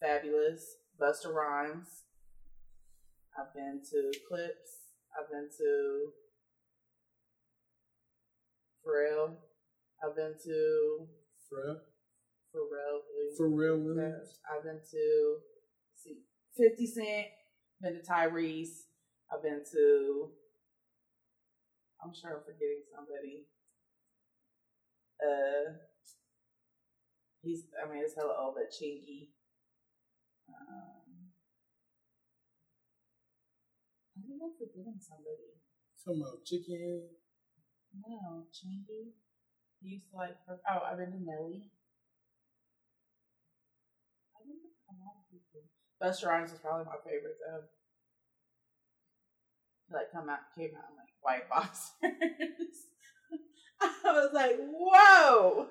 Fabulous, Busta Rhymes. I've been to Clipse. I've been to Pharrell. I've been to Pharrell. Pharrell. Williams. Pharrell Williams. I've been to see Fifty Cent. Been to Tyrese. I've been to. I'm sure I'm forgetting somebody. Uh, he's. I mean, it's hella old, but Chingy. Um, I think I'm forgetting somebody. Talking about chicken. No, Chingy. He used to like. per- Oh, I've been to Nelly. I think a lot of people. Busta Rhymes is probably my favorite though. He, Like come out, came out in like white boxers. I was like, whoa!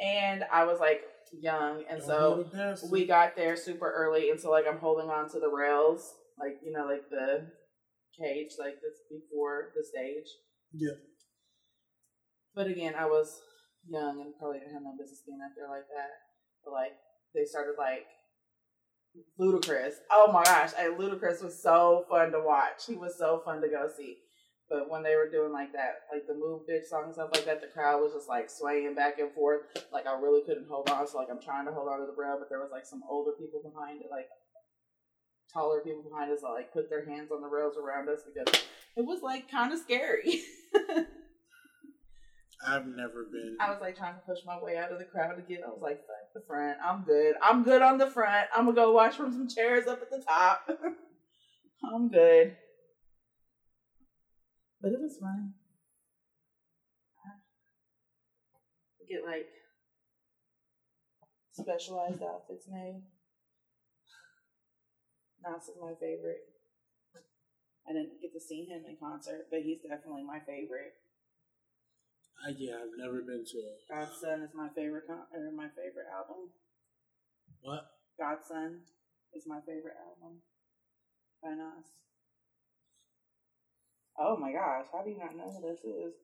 And I was like young, and so we got there super early, and so like I'm holding on to the rails, like you know, like the cage, like that's before the stage. Yeah. But again, I was young and probably didn't have no business being up there like that. But like they started like Ludacris. Oh my gosh, I, Ludacris was so fun to watch. He was so fun to go see. But when they were doing like that, like the move bitch song and stuff like that, the crowd was just like swaying back and forth. Like I really couldn't hold on. So like I'm trying to hold on to the rail, but there was like some older people behind it, like taller people behind us that like put their hands on the rails around us because it was like kind of scary. I've never been. I was like trying to push my way out of the crowd again. I was like, fuck the front. I'm good. I'm good on the front. I'm gonna go watch from some chairs up at the top. I'm good. But it was fun. Get like specialized outfits made. Nas is my favorite. I didn't get to see him in concert, but he's definitely my favorite. I, yeah, I've never been to a. Godson is my favorite con- or my favorite album. What? Godson is my favorite album by Nas. Oh my gosh, how do you not know who this is?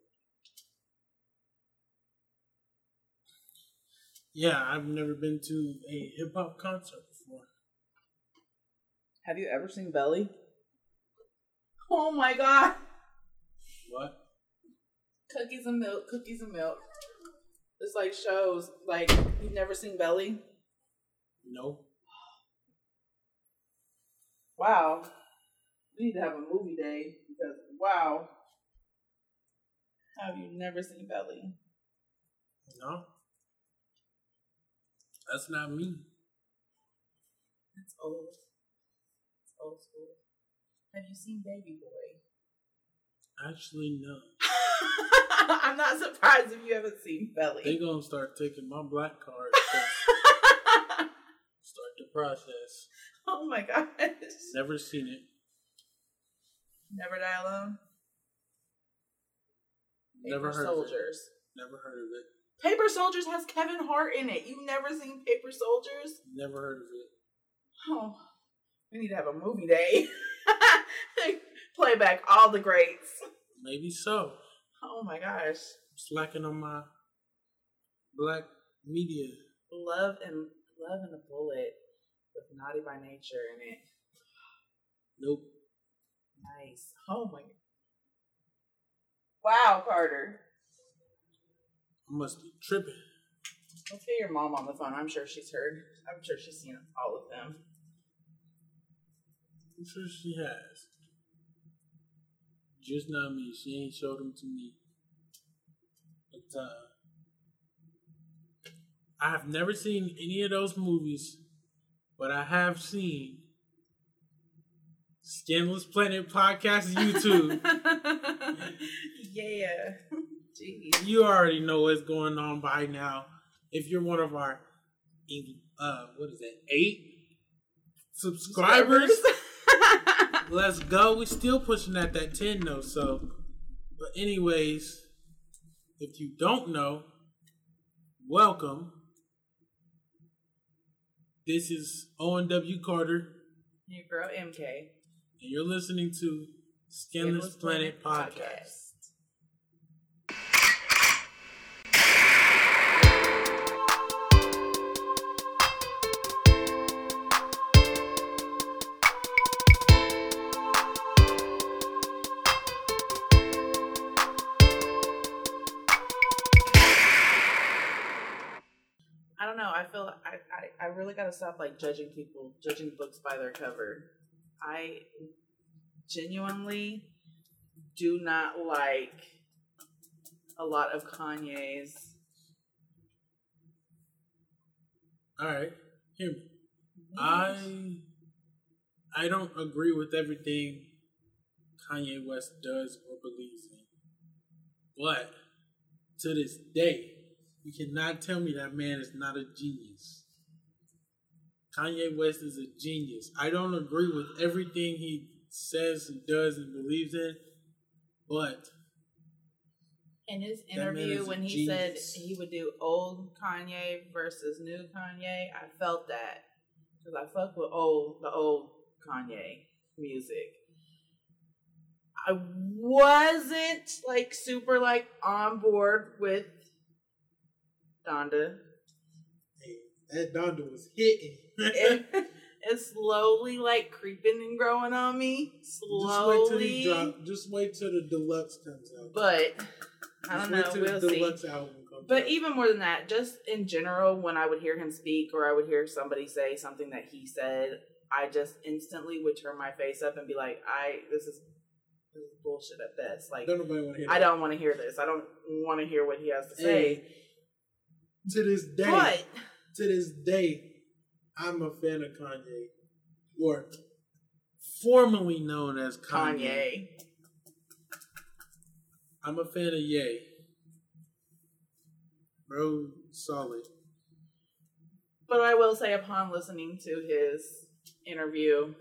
Yeah, I've never been to a hip hop concert before. Have you ever seen Belly? Oh my god. What? Cookies and milk, cookies and milk. This like shows like you've never seen Belly? No. Wow. We need to have a movie day because wow. Have you never seen Belly? No. That's not me. That's old. It's old school. Have you seen Baby Boy? Actually, no. I'm not surprised if you haven't seen Belly. They Belly. gonna start taking my black card. start the process. oh my gosh. Never seen it. Never Die Alone. Never Paper heard of it. Soldiers. Never heard of it. Paper Soldiers has Kevin Hart in it. You've never seen Paper Soldiers? Never heard of it. Oh, we need to have a movie day. Play back all the greats. Maybe so. Oh my gosh. Slacking on my black media. Love and Love and a Bullet with Naughty by Nature in it. Nope. Nice. Oh my. Wow, Carter. I must be tripping. Let's get your mom on the phone. I'm sure she's heard. I'm sure she's seen all of them. I'm sure she has. Just not me. She ain't showed them to me. But uh I have never seen any of those movies, but I have seen Skinless Planet Podcast YouTube. yeah. Jeez. you already know what's going on by now. If you're one of our uh what is it, eight subscribers. Let's go. We're still pushing at that 10 though, so but anyways, if you don't know, welcome. This is Owen W. Carter, Your girl MK and you're listening to Skinless, Planet, Podcast. Podcast. I don't know. I feel I, I, I really gotta stop like judging people, judging books by their cover. I genuinely do not like a lot of Kanye's. All right, hear me. I I don't agree with everything Kanye West does or believes in, but to this day, you cannot tell me that man is not a genius. Kanye West is a genius. I don't agree with everything he says and does and believes in, but in his interview when he genius. said he would do old Kanye versus new Kanye, I felt that because I fuck with old the old Kanye music. I wasn't like super like on board with Donda. That Donda was hitting. it, it's slowly like creeping and growing on me. Slowly. Just wait till, drop, just wait till the deluxe comes out. But I don't know. We'll see. But out. even more than that, just in general, when I would hear him speak or I would hear somebody say something that he said, I just instantly would turn my face up and be like, "I this is, this is bullshit at best." Like, don't hear. I don't want to hear this. I don't want to hear what he has to say. And to this day, but, to this day, I'm a fan of Kanye, or formerly known as Kanye. Kanye. I'm a fan of Ye. Bro, solid. But I will say, upon listening to his interview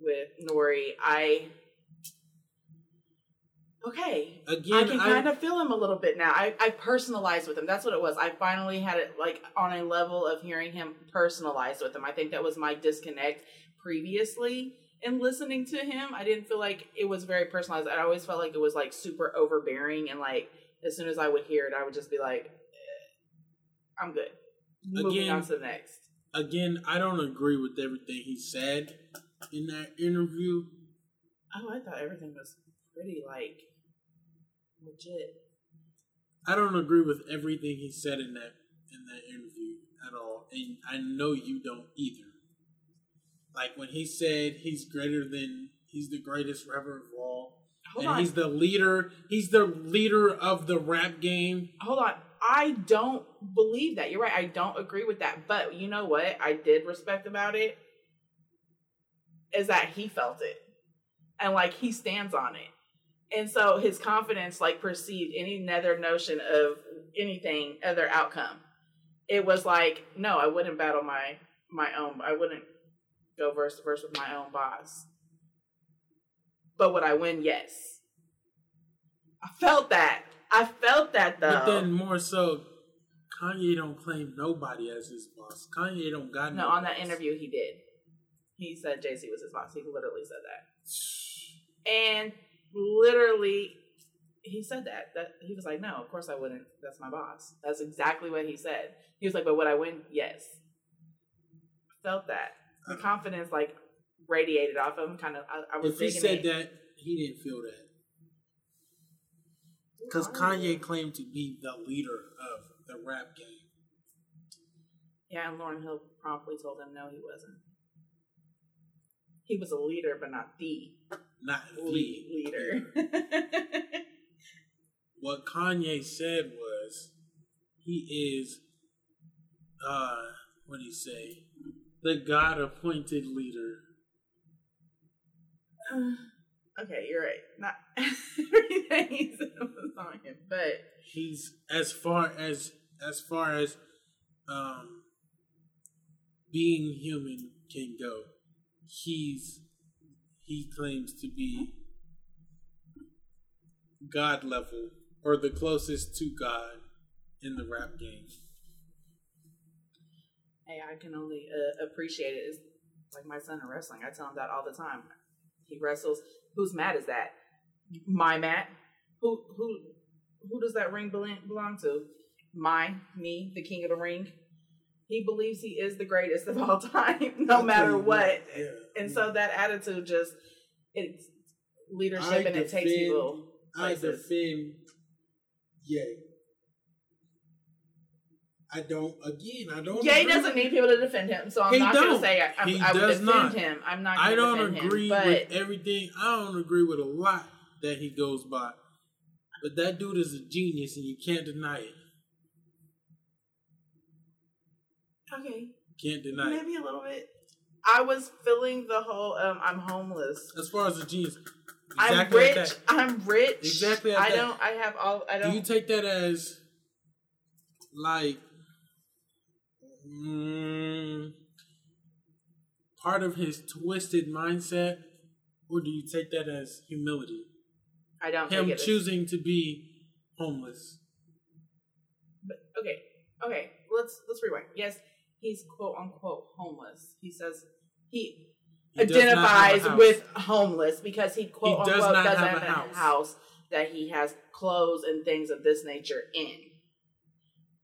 with N.O.R.E., I okay. Again, I can kind I, of feel him a little bit now. I, I personalized with him. That's what it was. I finally had it like on a level of hearing him personalized with him. I think that was my disconnect previously in listening to him, I didn't feel like it was very personalized. I always felt like it was like super overbearing, and like as soon as I would hear it, I would just be like, eh, "I'm good." Moving again, on to the next. Again, I don't agree with everything he said in that interview. Oh, I thought everything was pretty like legit. I don't agree with everything he said in that in that interview at all, and I know you don't either. Like when he said he's greater than he's the greatest rapper of all. Hold and on. he's the leader. He's the leader of the rap game. Hold on. I don't believe that. You're right. I don't agree with that. But you know what? I did respect about it is that he felt it. And like he stands on it. And so his confidence like perceived any other notion of anything other outcome. It was like, no, I wouldn't battle my my own. I wouldn't go verse to verse with my own boss. But would I win? Yes. I felt that. I felt that though. But then more so, Kanye don't claim nobody as his boss. Kanye don't got no. no on boss. that interview, he did. He said Jay Z was his boss. He literally said that. And literally, he said that. That he was like, "No, of course I wouldn't. That's my boss." That's exactly what he said. He was like, "But would I win? Yes." Felt that the uh-huh. confidence like radiated off him. Kind of, I, I was. If he said it. that, he didn't feel that. Because Kanye claimed to be the leader of the rap game. Yeah, and Lauryn Hill promptly told him no, he wasn't. He was a leader, but not the not the leader. what Kanye said was, he is, uh, what do you say? the God appointed leader. Uh, okay, you're right. Not everything he said was on him, but he's as far as as far as um being human can go. He's he claims to be God level or the closest to God in the rap game hey, I can only uh, appreciate it. It's like my son in wrestling. I tell him that all the time. He wrestles. Whose mat is that? My mat. Who who who does that ring belong to? My me, the king of the ring. He believes he is the greatest of all time, no matter what. Yeah. And so that attitude just it's leadership I and defend, it takes people. Places. I defend Ye. I don't. Again, I don't. Yeah, he agree doesn't need people to defend him, so I'm He not going to say I, I, He I would defend not. him. I'm not. I gonna I don't defend agree him, with everything. I don't agree with a lot that he goes by, but that dude is a genius, and you can't deny it. Okay, Can't deny it. maybe a little bit. I was feeling the whole um, I'm homeless. As far as a genius, I'm rich. like. I'm rich. Exactly I that. don't. I have all. I don't. don't. you take that as like mm, part of his twisted mindset, or do you take that as humility? I don't. Him take it as- choosing to be homeless. But, okay, okay. Let's let's rewind. Yes, he's quote unquote homeless. He says he, He does not have a identifies with homeless because he quote He does unquote doesn't have have, a a house. house. that he has clothes and things of this nature in.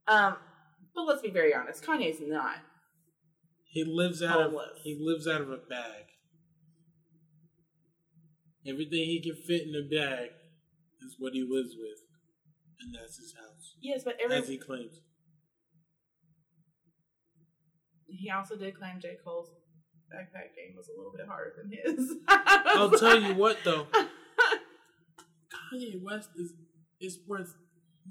Um, but let's be very honest. Kanye's not. He lives out Homeless. of he lives out of a bag. Everything he can fit in a bag is what he lives with, and that's his house, Yes, but every as he claims. He also did claim J Cole's backpack game was a little bit harder than his. I'll tell you what though, Kanye West is is worth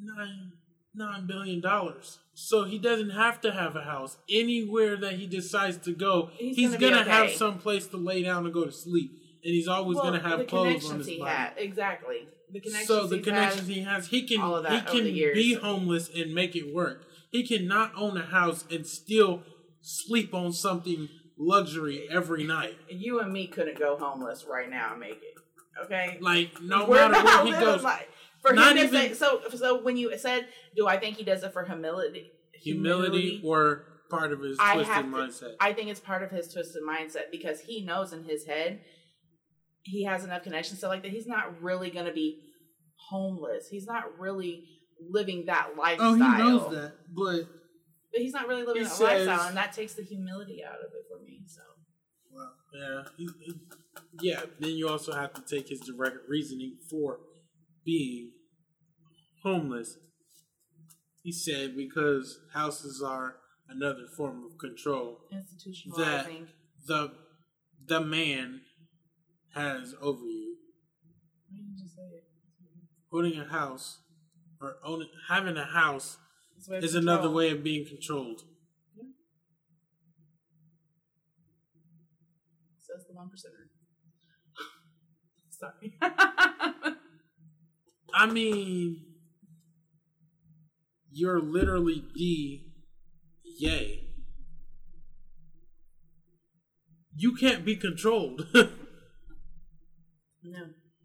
nine nine billion dollars. So he doesn't have to have a house. Anywhere that he decides to go, He's he's, gonna gonna, have some place to lay down and go to sleep. And he's always Well, gonna have clothes on his he body. had exactly the connections. So the connections had, he has, he can all of that he can be homeless and make it work. He cannot own a house and still sleep on something luxury every night. you and me couldn't go homeless right now and make it. Okay, Like no We're matter where he goes, like- for Not him to say so. So when you said, "Do I think he does it for humility?" humility or part of his I twisted have to- mindset. I think it's part of his twisted mindset because he knows in his head he has enough connections so like that. He's not really going to be homeless. He's not really living that lifestyle. oh, he knows that, but But he's not really living He that says- lifestyle, and that takes the humility out of it for me. So well, yeah, he, he- yeah. Then you also have to take his direct reasoning for being homeless. He said because houses are another form of control. institutionalizing. the the man has over you. Why didn't you say it? Putting a house or owning having a house Is another way of being controlled. Says the one percenter. Sorry. I mean, you're literally the Ye. You can't be controlled. no.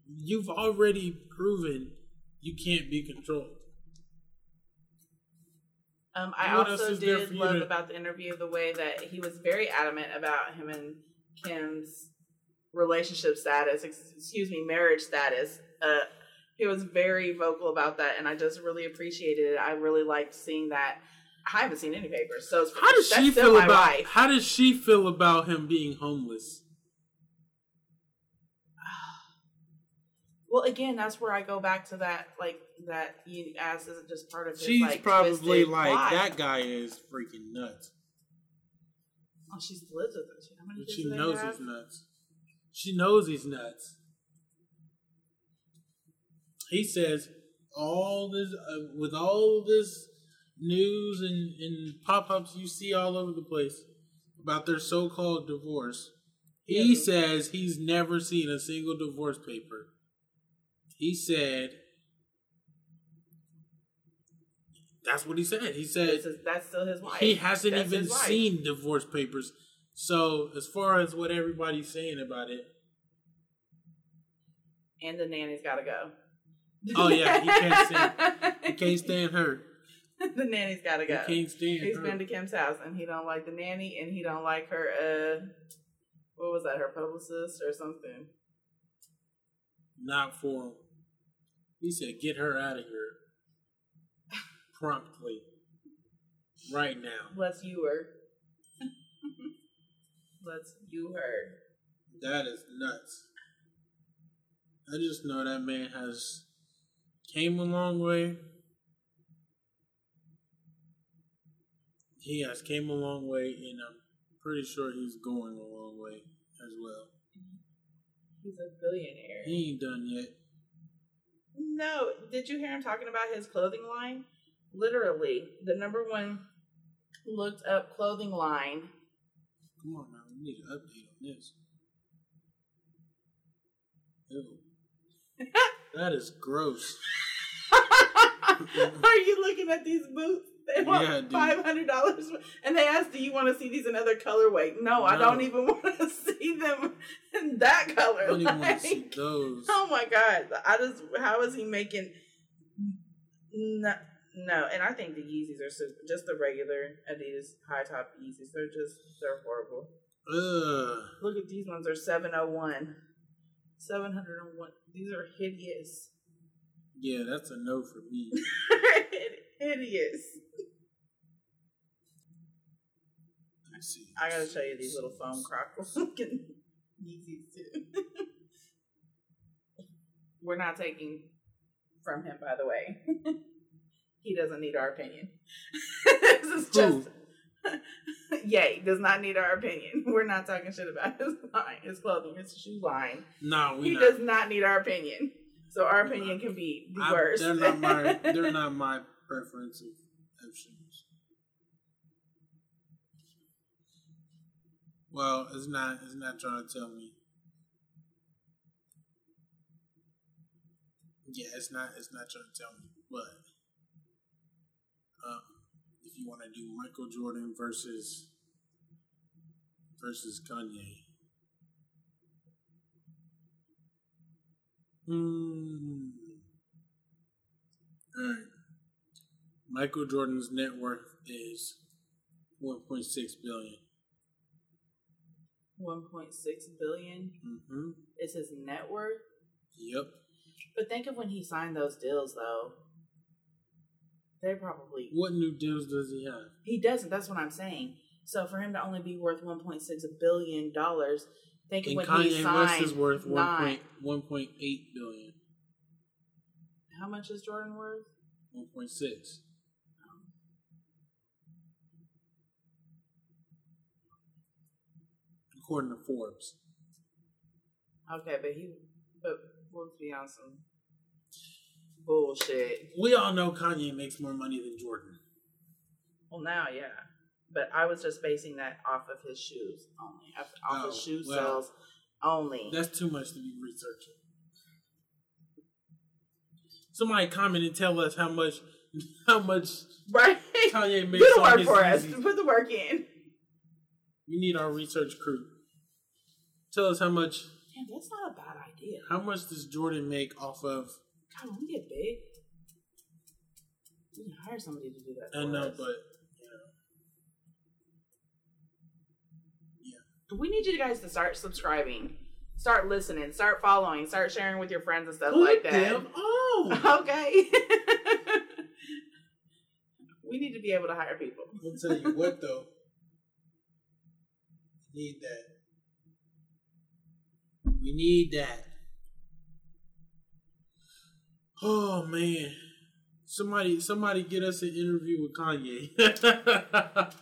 You've already proven you can't be controlled. Um, I What also did love to- about the interview the way that he was very adamant about him and Kim's relationship status, excuse me, marriage status. Uh, he was very vocal about that, and I just really appreciated it. I really liked seeing that. I haven't seen any papers, so it's, How does she feel about wife. how does she feel about him being homeless? Well, again, that's where I go back to that, like that you asked is it just part of his She's like probably like plot? that guy is freaking nuts. Oh, she's lives with it. How many But she knows he's nuts. She knows he's nuts. He says all this uh, with all this news and, and pop-ups you see all over the place about their so-called divorce. He Yeah. says he's never seen a single divorce paper. He said that's what he said. He said That's, that's still his wife. he hasn't That's even seen divorce papers. So as far as what everybody's saying about it, and the nanny's got to go. Oh, yeah, he can't stand- he can't stand her. the nanny's got to go. He can't stand He's her. been to Kim's house and he don't like the nanny and he don't like her. Uh, what was that? Her publicist or something? Not for him. He said, "Get her out of here promptly, right now." Let's you her. Let's you her. That is nuts. I just know that man has came a long way. He has came a long way, and I'm pretty sure he's going a long way as well. He's a billionaire. He ain't done yet. No, did you hear him talking about his clothing line? Literally, the number one looked up clothing line. Come on now, we need an update on this. Ew. that is gross. Are you looking at these boots? They want Yeah, five hundred dollars, and they asked, "Do you want to see these another colorway?" No, I don't even want to see them in that color. I don't even want to see those. Oh my god! I just how is he making? No, no, and I think the Yeezys are just the regular Adidas high top Yeezys. They're just they're horrible. Ugh. Look at these ones. They're seven oh one. Seven hundred and one. These are hideous. Yeah, that's a no for me. hideous. Let's see. I gotta show you these little foam crockles Yeezys too. We're not taking from him, by the way. he doesn't need our opinion. this is just Ye, does not need our opinion. We're not talking shit about his line, his clothing, his shoe line. No, we He not. does not need our opinion. So our opinion can be the I- worst. They're not my. They're not my preference of, of shoes. Well, it's not. It's not trying to tell me. Yeah, it's not. It's not trying to tell me. But um, if you want to do Michael Jordan versus versus Kanye. Hmm. All right. Michael Jordan's net worth is 1.6 billion. 1.6 billion Mm-hmm. is his net worth. Yep. But think of when he signed those deals, though. They probably What new deals does he have? he doesn't. That's what I'm saying. So for him to only be worth 1.6 billion dollars, think of And when Kanye he signed West is worth nine. 1. 1.8 billion. How much is Jordan worth? 1.6. According to Forbes. Okay, but he but we'll be on some bullshit. We all know Kanye makes more money than Jordan. Well, now, yeah. But I was just basing that off of his shoes only, off, off Oh, of shoe well, sales only. That's too much to be researching. Somebody comment and tell us how much how much Right? Kanye Do makes the on work his for us. Put the work in. We need our research crew. Tell us how much Damn, that's not a bad idea. how much does Jordan make off of God, when we get big, we can hire somebody to do that. I for know, us. but we need you guys to start subscribing, start listening, start following, start sharing with your friends and stuff put like that. them on. Okay. we need to be able to hire people. I'll tell you what though. We need that. We need that. Oh man. Somebody somebody get us an interview with Kanye.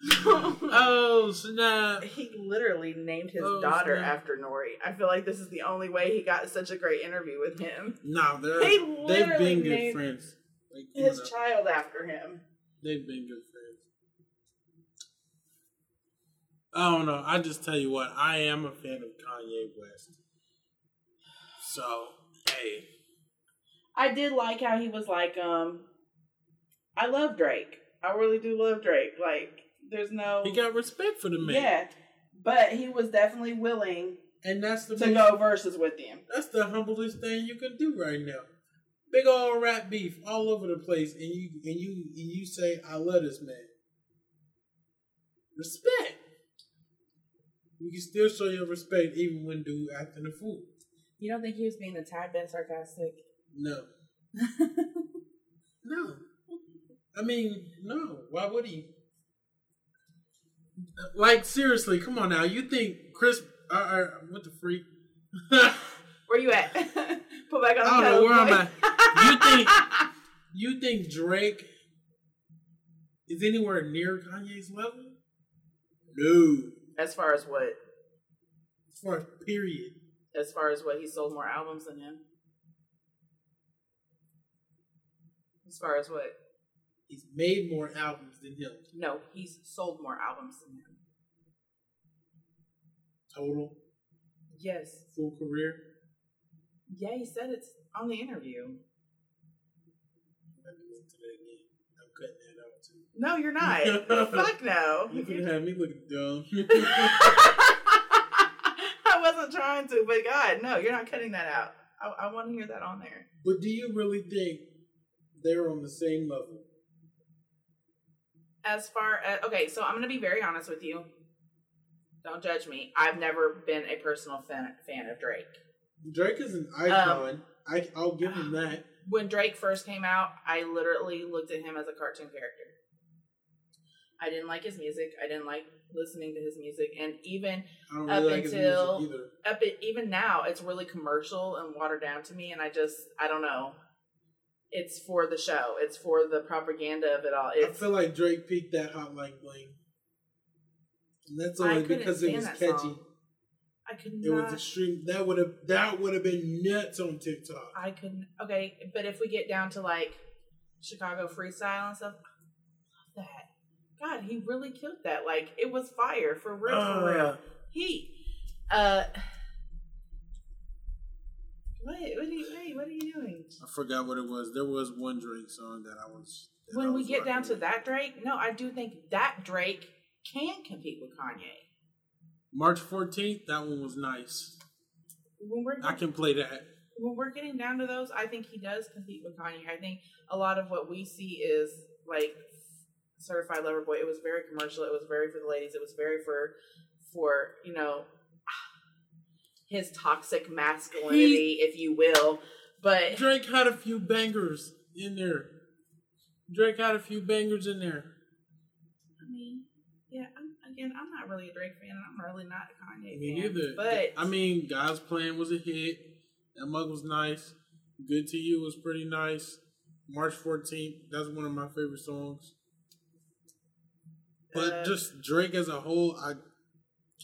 oh snap. he literally named his Oh, daughter snap. after Nori. I feel like this is the only way he got such a great interview with him. No, they're They they've been good friends. Like, His child after him. They've been good friends. I don't know. I just tell you what, I am a fan of Kanye West. So, hey, I did like how he was like, um, I love Drake. I really do love Drake. Like, there's no, he got respect for the man. yeah, but he was definitely willing and that's the to most- go verses with him. That's the humblest thing you can do right now. Big old rap beef all over the place, and you and you and you say, "I love this man." Respect. You can still show your respect even when dude acting a fool. You don't think he was being a tad bit sarcastic? No. No. I mean, no. Why would he? Like seriously, come on now. You think Chris? Uh, uh, what the freak? Where you at? Put back on the I don't know where I'm boy. at. You think- you think Drake is anywhere near Kanye's level. No, As far as what? as far as period. As far as what he sold more albums than him. As far as what? He's made more albums than him No, he's sold more albums than him. total Yes. full career. Yeah, he said it's on the interview. I have to listen to that again. I'm cutting that out. No, you're not. Fuck no. You can have me looking dumb. I wasn't trying to, but God, no, you're not cutting that out. I, I want to hear that on there. but do you really think they're on the same level? As far as okay, so I'm gonna be very honest with you. Don't judge me. I've never been a personal fan fan of Drake. Drake is an Um, icon. I, I'll give him that. When Drake first came out, I literally looked at him as a cartoon character. I didn't like his music. I didn't like listening to his music, and even I don't up really like until- up it, even now, it's really commercial and watered down to me. And I just, I don't know. It's for the show. It's for the propaganda of it all. I feel like Drake peaked that Hotline Bling. And that's only because it was catchy. song. I could not. It was extreme. That would have that would have been nuts on TikTok. I couldn't. Okay, but if we get down to like Chicago freestyle and stuff, I love that. God, he really killed that. Like it was fire for real, for Uh. real. He, uh, what? What are you? Wait, what are you doing? I forgot what it was. There was one Drake song that I was. that I When we get down rocking to that Drake, no, I do think that Drake can compete with Kanye. March 14th, that one was nice. When we're I can play that. when we're getting down to those, I think he does compete with Kanye. I think a lot of what we see is like certified lover boy. It was very commercial. It was very for the ladies. It was very for for you know his toxic masculinity, if you will. But Drake had a few bangers in there. Drake had a few bangers in there. I mean, yeah. I'm, again, I'm not really a Drake fan. I'm really not a Kanye Me fan. neither. But I mean, God's plan was a hit. That mug was nice. Good to You was pretty nice. March 14th, that's one of my favorite songs. But Uh, just Drake as a whole, I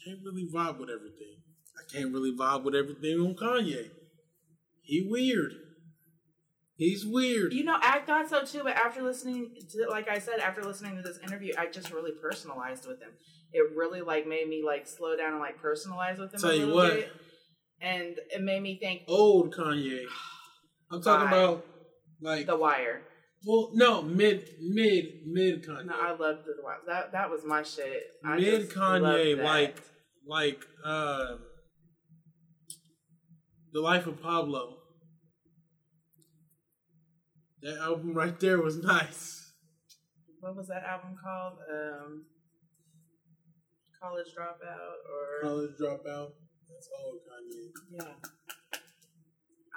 can't really vibe with everything. I can't really vibe with everything on Kanye. He weird. He's weird. You know, I thought so too, but after listening to, like I said, after listening to this interview, I just really personalized with him. It really like made me like slow down and like personalize with him Tell a you what. bit, and it made me think Old Kanye. I'm talking about like The Wire. Well, no, mid mid mid Kanye. No, I loved the. That that was my shit. I mid Kanye, like like uh The Life of Pablo. That album right there was nice. what was that album called? Um, College Dropout or College Dropout. That's old Kanye. yeah.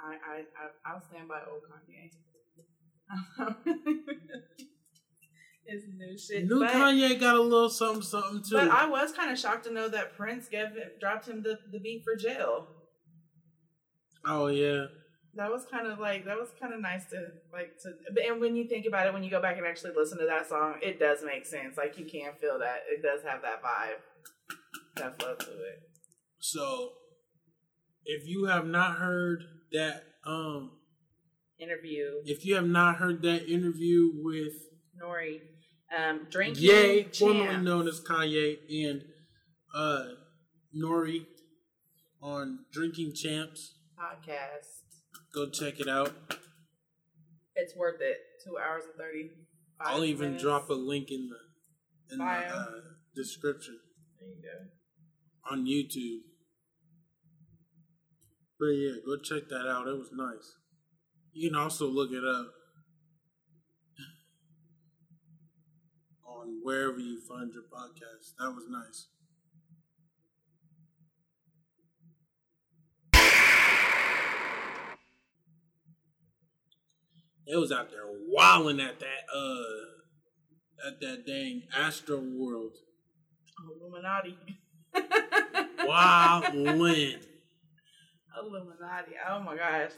I I I I'll stand by old Kanye. it's new shit. New but, Kanye got a little something something too. but I was kind of shocked to know that Prince gave dropped him the, the beat for jail. oh yeah. That was kind of like that was kind of nice to like to. And when you think about it, when you go back and actually listen to that song, it does make sense. Like you can feel that it does have that vibe, that flow to it. So if you have not heard that um Interview if you have not heard that interview with N.O.R.E., um, drinking Ye, formerly known as Kanye, and uh N.O.R.E. on Drinking Champs. podcast. Go check it out. It's worth it. Two hours and thirty. I'll even drop a link in the in Bio. the uh, description There you go. on YouTube. But yeah, go check that out. It was nice. You can also look it up on wherever you find your podcast. That was nice. It was out there wilding at that uh at that dang Astro World. Illuminati. Wildin'. Illuminati. Oh my gosh.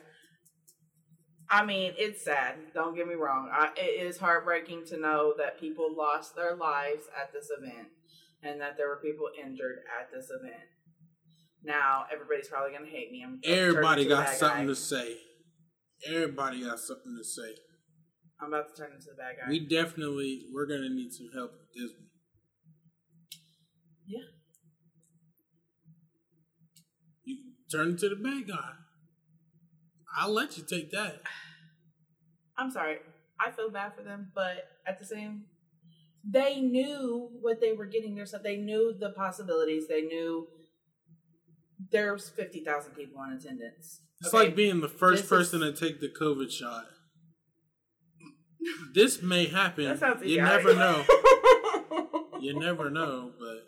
I mean, it's sad. Don't get me wrong. I, it is heartbreaking to know that people lost their lives at this event and that there were people injured at this event. Now, everybody's probably going to hate me. I'm Everybody got something guy. to say. Everybody got something to say. I'm about to turn into the bad guy. We definitely we're gonna need some help with this one. Yeah. You turn into the bad guy. I'll let you take that. I'm sorry. I feel bad for them, but at the same, they knew what they were getting themselves. They knew the possibilities. They knew there's fifty thousand people in attendance. It's Okay? like being the first This person is- to take the COVID shot. this may happen. That sounds You never know. You never know, but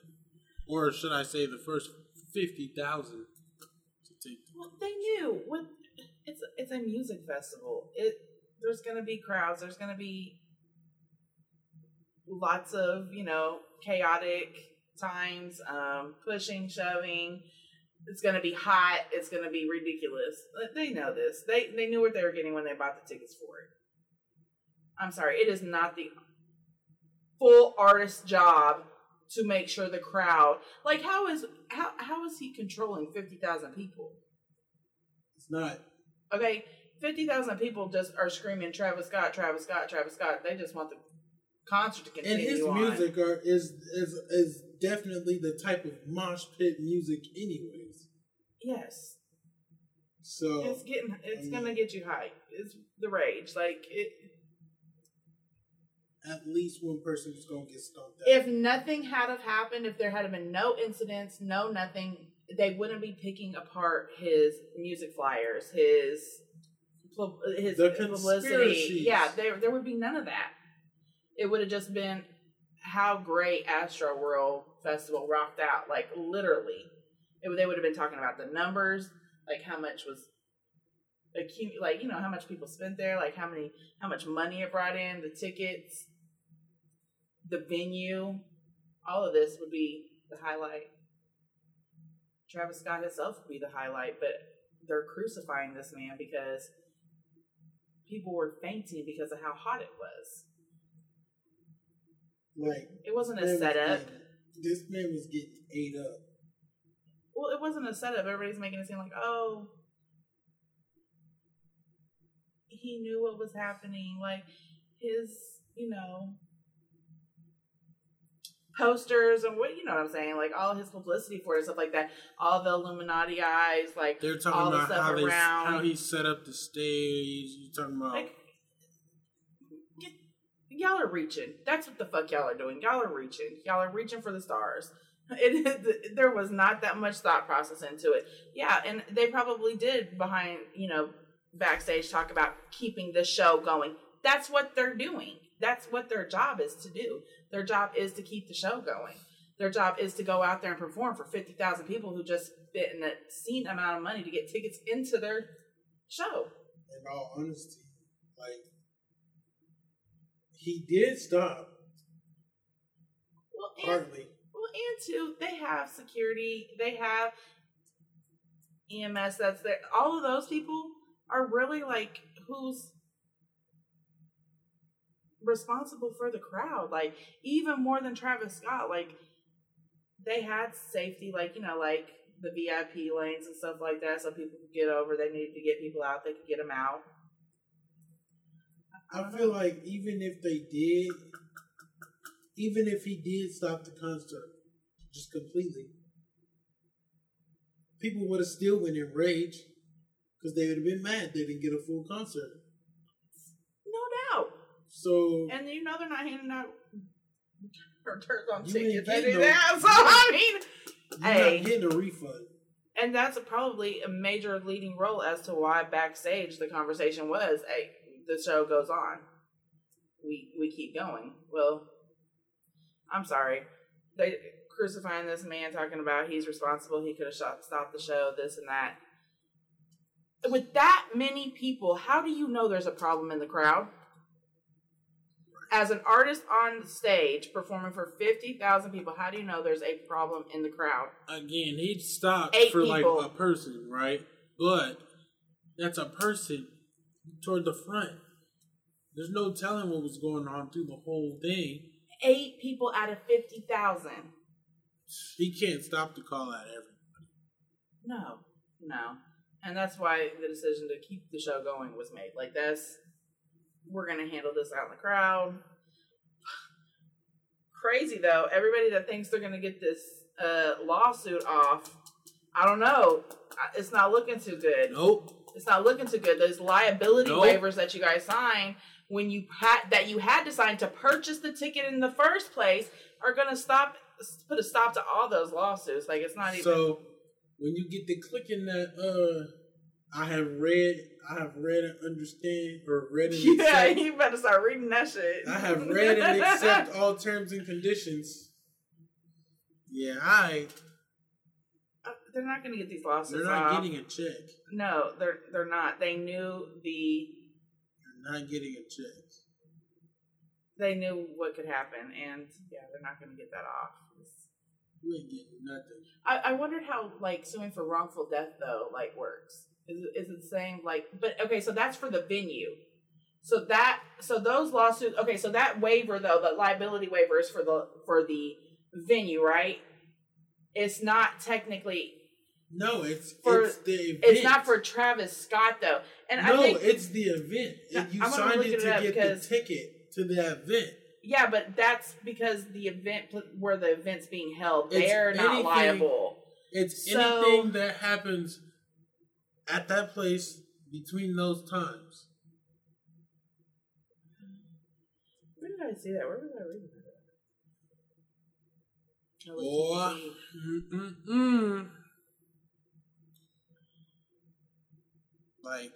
or should I say the first fifty thousand to take well, they knew what it's. It's a music festival. It there's going to be crowds. There's going to be lots of you know chaotic times, um, pushing, shoving. It's going to be hot. It's going to be ridiculous. They know this. They they knew what they were getting when they bought the tickets for it. I'm sorry, it is not the full artist job to make sure the crowd like how is how how is he controlling fifty thousand people? It's not Okay, fifty thousand people just are screaming Travis Scott, Travis Scott, Travis Scott. They just want the concert to continue. and his on. music are, is is is definitely the type of mosh pit music anyways. Yes, So it's getting it's I gonna get you high. It's the rage. Like it. at least one person is gonna get stumped out. If nothing had have happened, if there had been no incidents, no nothing, they wouldn't be picking apart his music flyers, his his The publicity. Yeah, there there would be none of that. It would have just been how great Astro World Festival rocked out. Like literally, it, they would have been talking about the numbers, like how much was like you know how much people spent there, like how many how much money it brought in, the tickets, the venue, all of this would be the highlight. Travis Scott himself would be the highlight, but they're crucifying this man because people were fainting because of how hot it was. like It wasn't a was setup. getting- this man was getting ate up. Well, it wasn't a setup. Everybody's making it seem like, oh, he knew what was happening. Like his, you know, posters and what you know what I'm saying. Like all his publicity for it and stuff like that. All the Illuminati eyes, like They're talking all the about stuff how they around. how he set up the stage. You talking about like get, y'all are reaching. That's what the fuck y'all are doing. Y'all are reaching. Y'all are reaching for the stars. It, there was not that much thought process into it. Yeah, and they probably did behind, you know, backstage talk about keeping the show going. That's what they're doing. That's what their job is to do. Their job is to keep the show going. Their job is to go out there and perform for 50,000 people who just spent an obscene amount of money to get tickets into their show. in all honesty, like he did stop Well, and partly. Well, and two, they have security. They have EMS. That's there. All of those people are really like who's responsible for the crowd. Like even more than Travis Scott. Like they had safety, like you know, like the VIP lanes and stuff like that, so people could get over. They needed to get people out. They could get them out. I feel like even if they did, even if he did stop the concert just completely, people would have still went in rage because they would have been mad they didn't get a full concert. So And you know they're not handing out returns on tickets. They getting do no- that. So I mean. you're Hey. not getting a refund. And that's probably a major leading role as to why backstage the conversation was, "Hey, the show goes on. We we keep going." Well, I'm sorry, they crucifying this man, talking about he's responsible. He could have shot, stopped the show, this and that. With that many people, how do you know there's a problem in the crowd? As an artist on stage performing for fifty thousand people, how do you know there's a problem in the crowd? Again, he stopped Eight for people. like a person, right? But that's a person toward the front. There's no telling what was going on through the whole thing. Eight people out of fifty thousand. He can't stop the call out everybody. No, no, and that's why the decision to keep the show going was made. Like that's we're gonna handle this out in the crowd. Crazy though, everybody that thinks they're gonna get this uh, lawsuit off, I don't know. It's not looking too good. Nope. It's not looking too good. Those liability Nope. waivers that you guys signed when you had that you had to sign to purchase the ticket in the first place are gonna stop put a stop to all those lawsuits. Like it's not even So when you get the clicking that uh I have read I have read and understand or read and Yeah, accept you better start reading that shit. I have read and accept all terms and conditions. Yeah, I Uh, They're not going to get these lawsuits. they're not off. getting a check. No, they're they're not. They knew the They're not getting a check. they knew what could happen, and yeah, they're not going to get that off. You ain't getting nothing. I, I wondered how like suing for wrongful death though like works. Is it, is it the same like? But okay, so that's for the venue. So that so those lawsuits. Okay, so that waiver though, the liability waiver is for the for the venue, right? It's not technically. No, it's For- it's the event. It's not for Travis Scott though, and No, I think it's the event. No, you I'm signed it it to get because- the ticket to the event. yeah, but that's because the event where the event's being held, It's they're not liable. It's So- anything that happens at that place between those times. Where did I see that? Where was I reading that? Or mm-mm-mm. like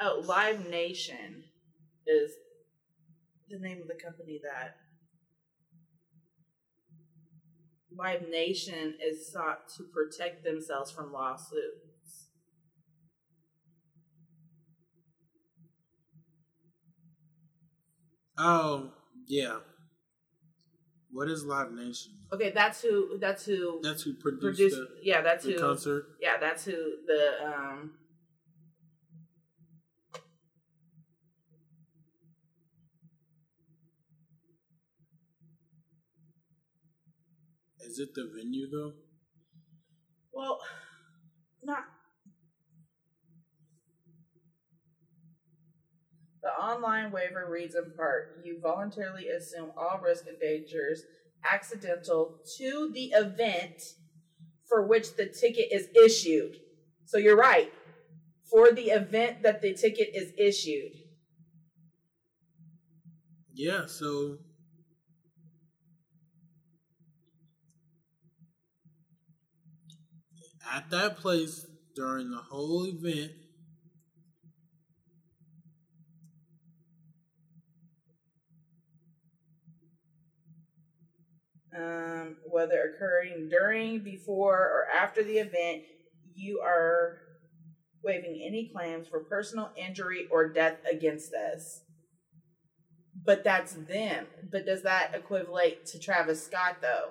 Oh, Live Nation is the name of the company that Live Nation is sought to protect themselves from lawsuits. oh yeah. What is Live Nation? Okay, that's who. That's who That's who produced produced. the, yeah, that's who. concert. Yeah, that's who the um. Is it the venue though? Well, not. The online waiver reads in part you voluntarily assume all risk and dangers accidental to the event for which the ticket is issued. So you're right. For the event that the ticket is issued. Yeah, so at that place during the whole event, um, whether occurring during, before, or after the event, you are waiving any claims for personal injury or death against us. But that's them. But does that equivalent to Travis Scott, though?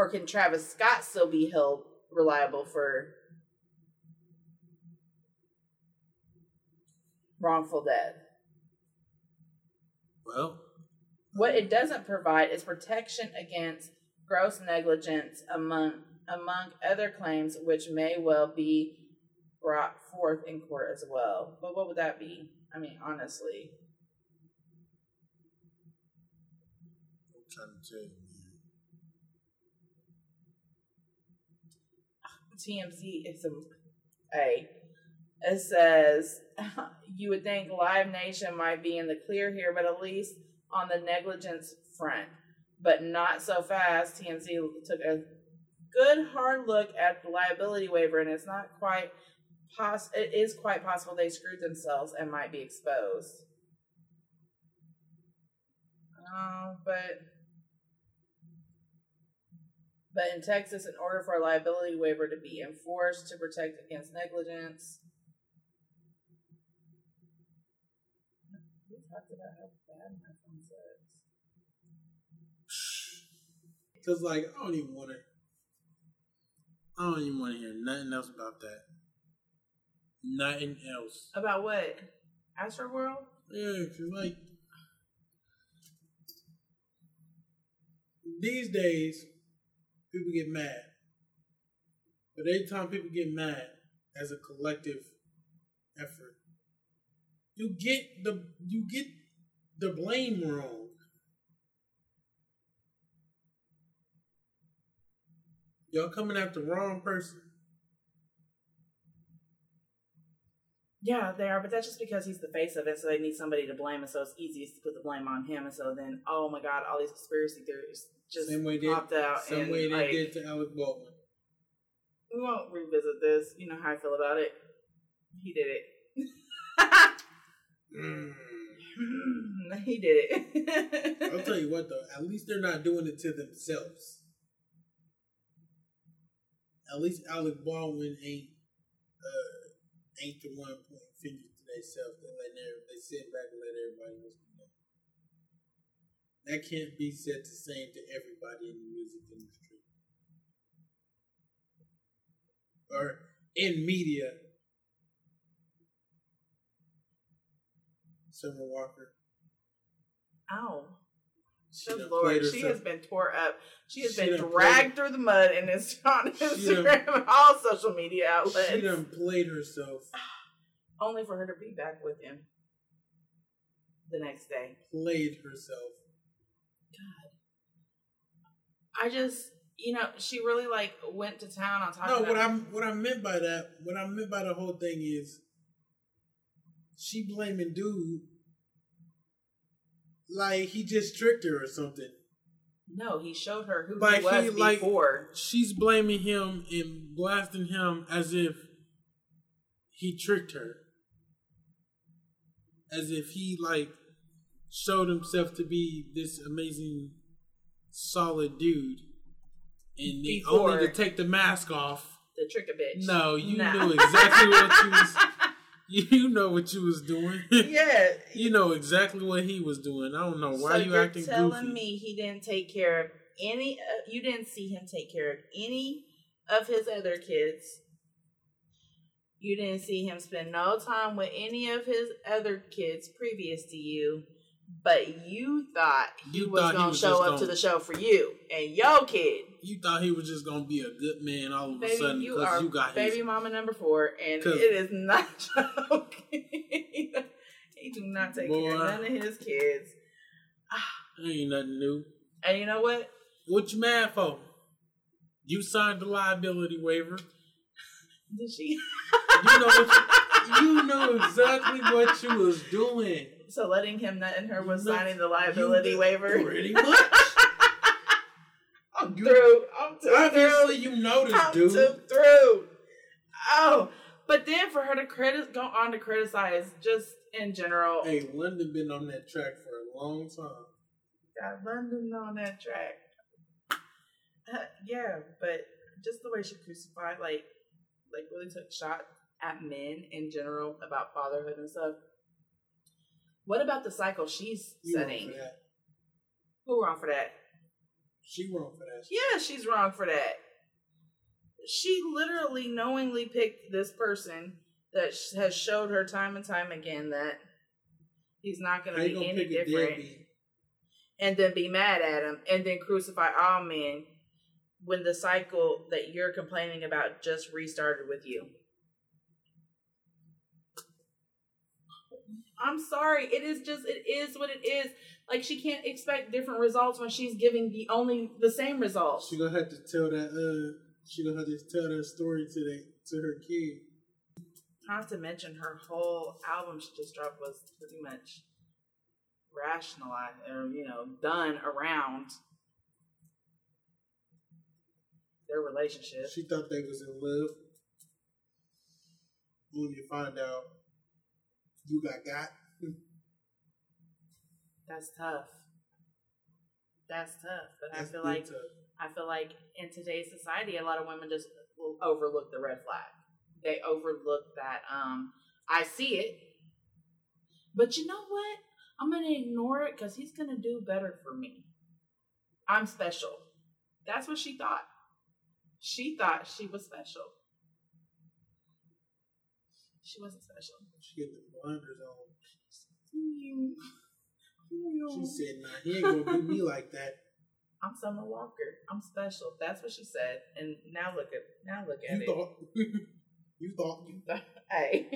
Or can Travis Scott still be held reliable for wrongful death? well, What it doesn't provide is protection against gross negligence among among other claims which may well be brought forth in court as well. But what would that be? I mean, honestly. I'm trying to tell you, man. TMZ is a a. It says you would think Live Nation might be in the clear here, but at least on the negligence front, but not so fast. TMZ took a good hard look at the liability waiver, and it's not quite poss. It is quite possible they screwed themselves and might be exposed. Oh, but but in Texas, in order for a liability waiver to be enforced to protect against negligence, we talked about how bad my phone sucks. Cause like I don't even want to. I don't even want to hear nothing else about that. Nothing else. About what? Astroworld? Yeah, cause like these days, people get mad. But every time people get mad as a collective effort, you get the you get the blame wrong. Y'all coming after the wrong person. Yeah, they are, but that's just because he's the face of it, so they need somebody to blame, and so it's easiest to put the blame on him. And so then, oh my god, all these conspiracy theories just Same way they popped out. same and, way they like, did to Alec Baldwin. We won't revisit this. You know how I feel about it. He did it. Mm. he did it. I'll tell you what though, at least they're not doing it to themselves. At least Alec Baldwin ain't uh ain't the one pointing fingers to themselves. They let they sit back and let everybody else that. Can't be said the same to everybody in the music industry. Or in media. Summer Walker. Ow. She Good Lord, she has been tore up. She has She been dragged through the mud and is on Instagram and all social media outlets. She done played herself. Only for her to be back with him the next day. Played herself. I just, you know, she really like went to town on talking No, what I'm what I meant by that, what I meant by the whole thing is she blaming dude like he just tricked her or something. no, he showed her who Like he was he like before. she's blaming him and blasting him as if he tricked her. As if he like showed himself to be this amazing solid dude. And they only to take the mask off. the trick a bitch. No, you Nah. knew exactly what you was you know what you was doing. yeah. you know exactly what he was doing. I don't know why so you you're acting telling goofy. me he didn't take care of any? Uh, you didn't see him take care of any of his other kids. You didn't see him spend no time with any of his other kids previous to you, but you thought he You was thought gonna was show up to gonna- the show for you and your kid. You thought he was just gonna be a good man all of a Baby, sudden you because are you got baby his. mama number four, and it is not joking. he do not take care of none of his kids. Ain't nothing new. And you know what? What you mad for? You signed the liability waiver. Did she? You know what you, you know exactly what you was doing. So letting him nut in her was signing the liability waiver. Pretty much. I'm You- through. I'm Obviously, through. you noticed, I'm dude. through. Oh, but then for her to credit, go on to criticize just in general. Hey, London been on that track for a long time. Got London on that track. Uh, yeah, but just the way she crucified, like, like really took shot at men in general about fatherhood and stuff. What about the cycle she's You setting? Who wrong for that? She wrong for that. Yeah, she's wrong for that. She literally knowingly picked this person that has showed her time and time again that he's not going to be any different, and then be mad at him, and then crucify all men when the cycle that you're complaining about just restarted with you. I'm sorry. It is just it is what it is. Like she can't expect different results when she's giving the only the same results. She gonna have to tell that. Uh, she gonna have to tell that story to the to her kid. Not to mention her whole album she just dropped was pretty much rationalized or you know done around their relationship. She thought they was in love. When you find out you got got. That's tough. That's tough. But That's I feel like tough. I feel like in today's society, a lot of women just overlook the red flag. They overlook that. Um, I see it, but you know what? I'm gonna ignore it because he's gonna do better for me. I'm special. That's what she thought. She thought she was special. She wasn't special. She had the blinders on. She said, "Nah, he ain't gonna do me like that." I'm Summer Walker. I'm special. That's what she said. And now look at now look at You it. thought. you thought. hey.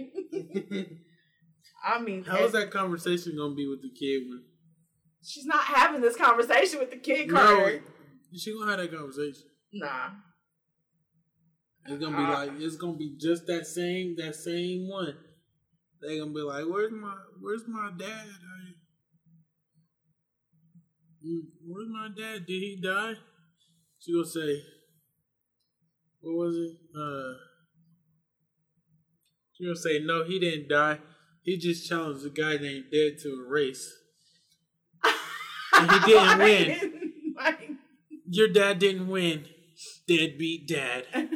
I mean, How is that conversation gonna be with the kid when? she's not having this conversation with the kid, No, Carter. she gonna have that conversation. Nah. It's gonna be Uh, like it's gonna be just that same that same one. They gonna be like, "Where's my Where's my dad? I, Mm, Where's my dad? Did he die?" She gonna say, "What was it?" Uh, she gonna say, "No, he didn't die. He just challenged a guy named Dead to a race. And he didn't win. Your dad didn't win. Deadbeat dad."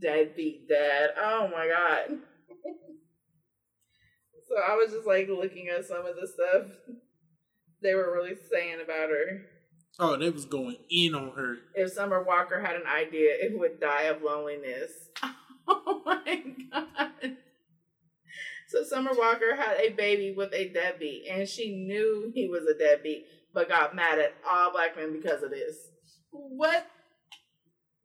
Deadbeat dad. Oh my god. so I was just like looking at some of the stuff they were really saying about her. Oh, they was going in on her. If Summer Walker had an idea, it would die of loneliness. Oh my god. So Summer Walker had a baby with a deadbeat, and she knew he was a deadbeat, but got mad at all black men because of this. What?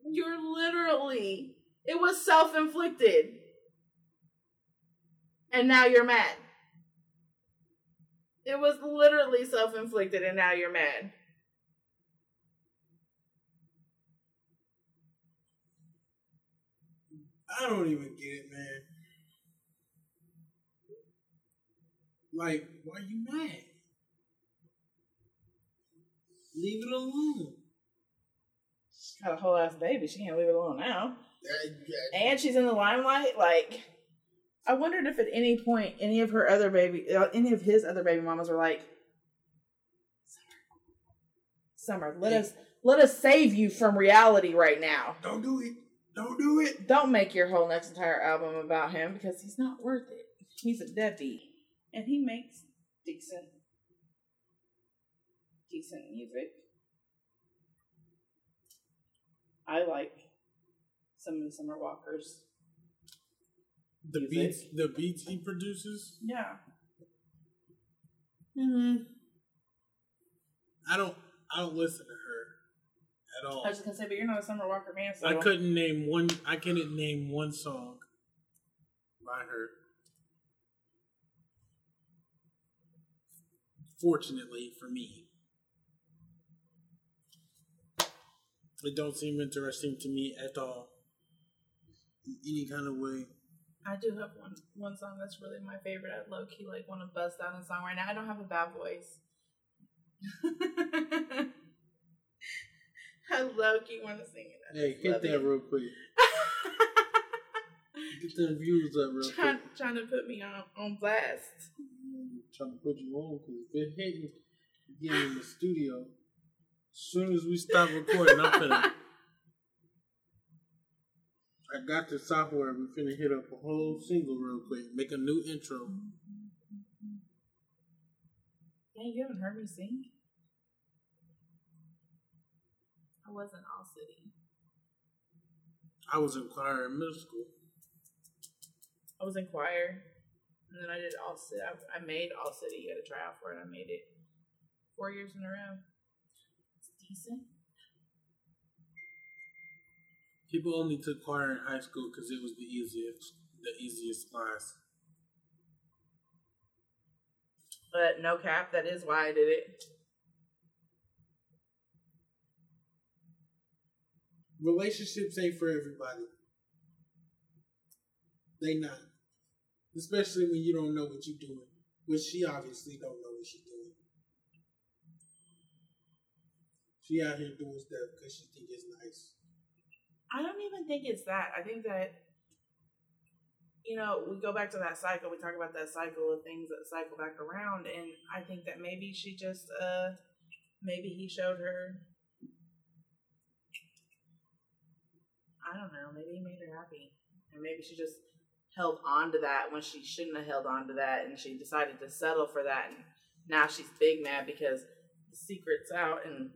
You're literally. It was self inflicted. And now you're mad. It was literally self inflicted, and now you're mad. I don't even get it, man. Like, why you mad? Leave it alone. She's got a whole ass baby. She can't leave it alone now. And she's in the limelight. Like, I wondered if at any point any of her other baby, uh, any of his other baby mamas were like, "Summer, let Yeah. us let us save you from reality right now. Don't do it. Don't do it. Don't make your whole next entire album about him because he's not worth it. He's a deadbeat, and he makes decent, decent music. I like some of the Summer Walker's The Music. beats, the beats he produces. Yeah. Mm-hmm. I don't. I don't listen to her at all. I was just gonna say, but you're not a Summer Walker fan, so I couldn't name one. I couldn't name one song by her. Fortunately for me, it don't seem interesting to me at all. In any kind of way. I do have one one song that's really my favorite. I low key like want to bust down a song right now. I don't have a bad voice. I low key want to sing it. I Hey, hit that it. real quick. Get them views up real trying, quick. trying to put me on on blast. trying to put you on because if it hitting, you get in the studio. As soon as we stop recording, I'm finna. I got the software. We finna hit up a whole single real quick. Make a new intro. Dang, you haven't heard me sing? I wasn't all city. I was in choir in middle school. I was in choir, and then I did all city. I, I made all city. You had to try out for it. I made it four years in a row. It's decent. People only took choir in high school because it was the easiest, the easiest class. But no cap, that is why I did it. relationships ain't for everybody. They not. Especially when you don't know what you're doing. Which she obviously don't know what she's doing. She out here doing stuff because she think it's nice. I don't even think it's that. I think that you know, we go back to that cycle. We talk about that cycle of things that cycle back around, and I think that maybe she just, uh, maybe he showed her. I don't know. Maybe he made her happy, and maybe she just held on to that when she shouldn't have held on to that, and she decided to settle for that, and now she's big mad because the secret's out, and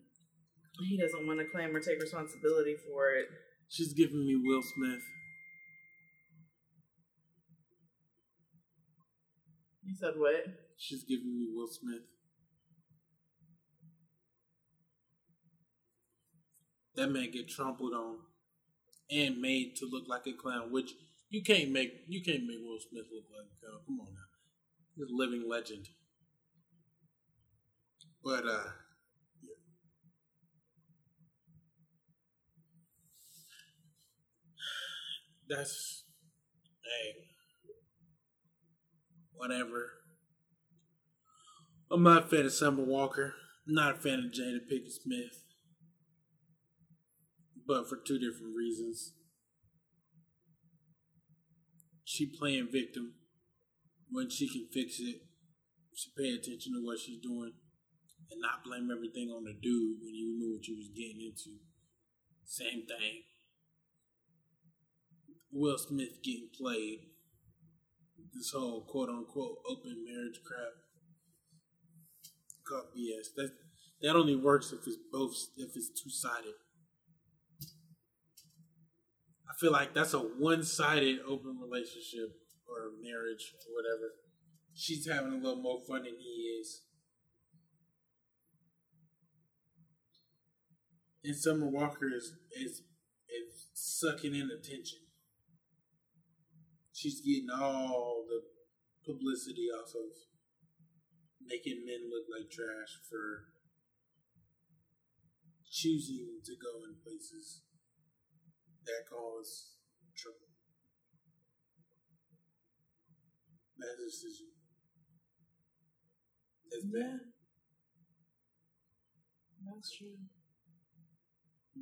he doesn't want to claim or take responsibility for it. She's giving me Will Smith. You said what? She's giving me Will Smith. That man get trampled on and made to look like a clown, which you can't make you can't make Will Smith look like a clown. Come on now. He's a living legend. But uh that's hey whatever. I'm not a fan of Summer Walker. I'm not a fan of Jada Pinkett Smith. But for two different reasons. She playing victim when she can fix it. She pay attention to what she's doing and not blame everything on the dude when you knew what you was getting into. Same thing. Will Smith getting played. This whole quote unquote open marriage crap. Called BS. That that only works if it's both if it's two sided. I feel like that's a one sided open relationship or marriage or whatever. She's having a little more fun than he is. And Summer Walker is is is sucking in attention. She's getting all the publicity off of making men look like trash for choosing to go in places that cause trouble. Bad decision. That's bad. That's true.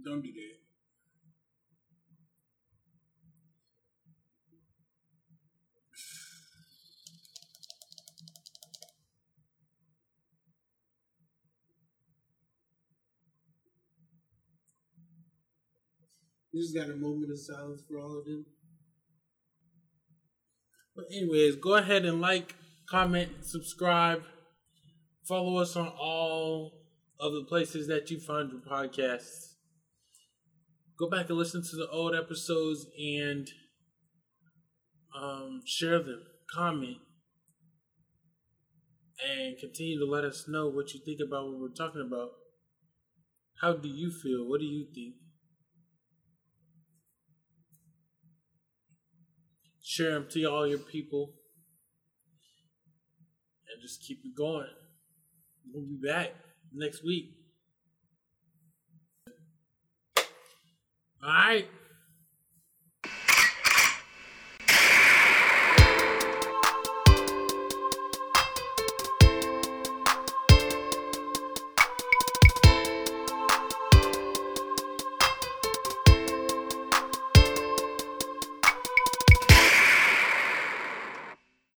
Don't do that. We just got a moment of silence for all of them. But anyways, go ahead and like, comment, subscribe, follow us on all of the places that you find your podcasts. Go back and listen to the old episodes and um, share them, comment, and continue to let us know what you think about what we're talking about. How do you feel? What do you think? Share them to all your people and just keep it going. We'll be back next week. All right.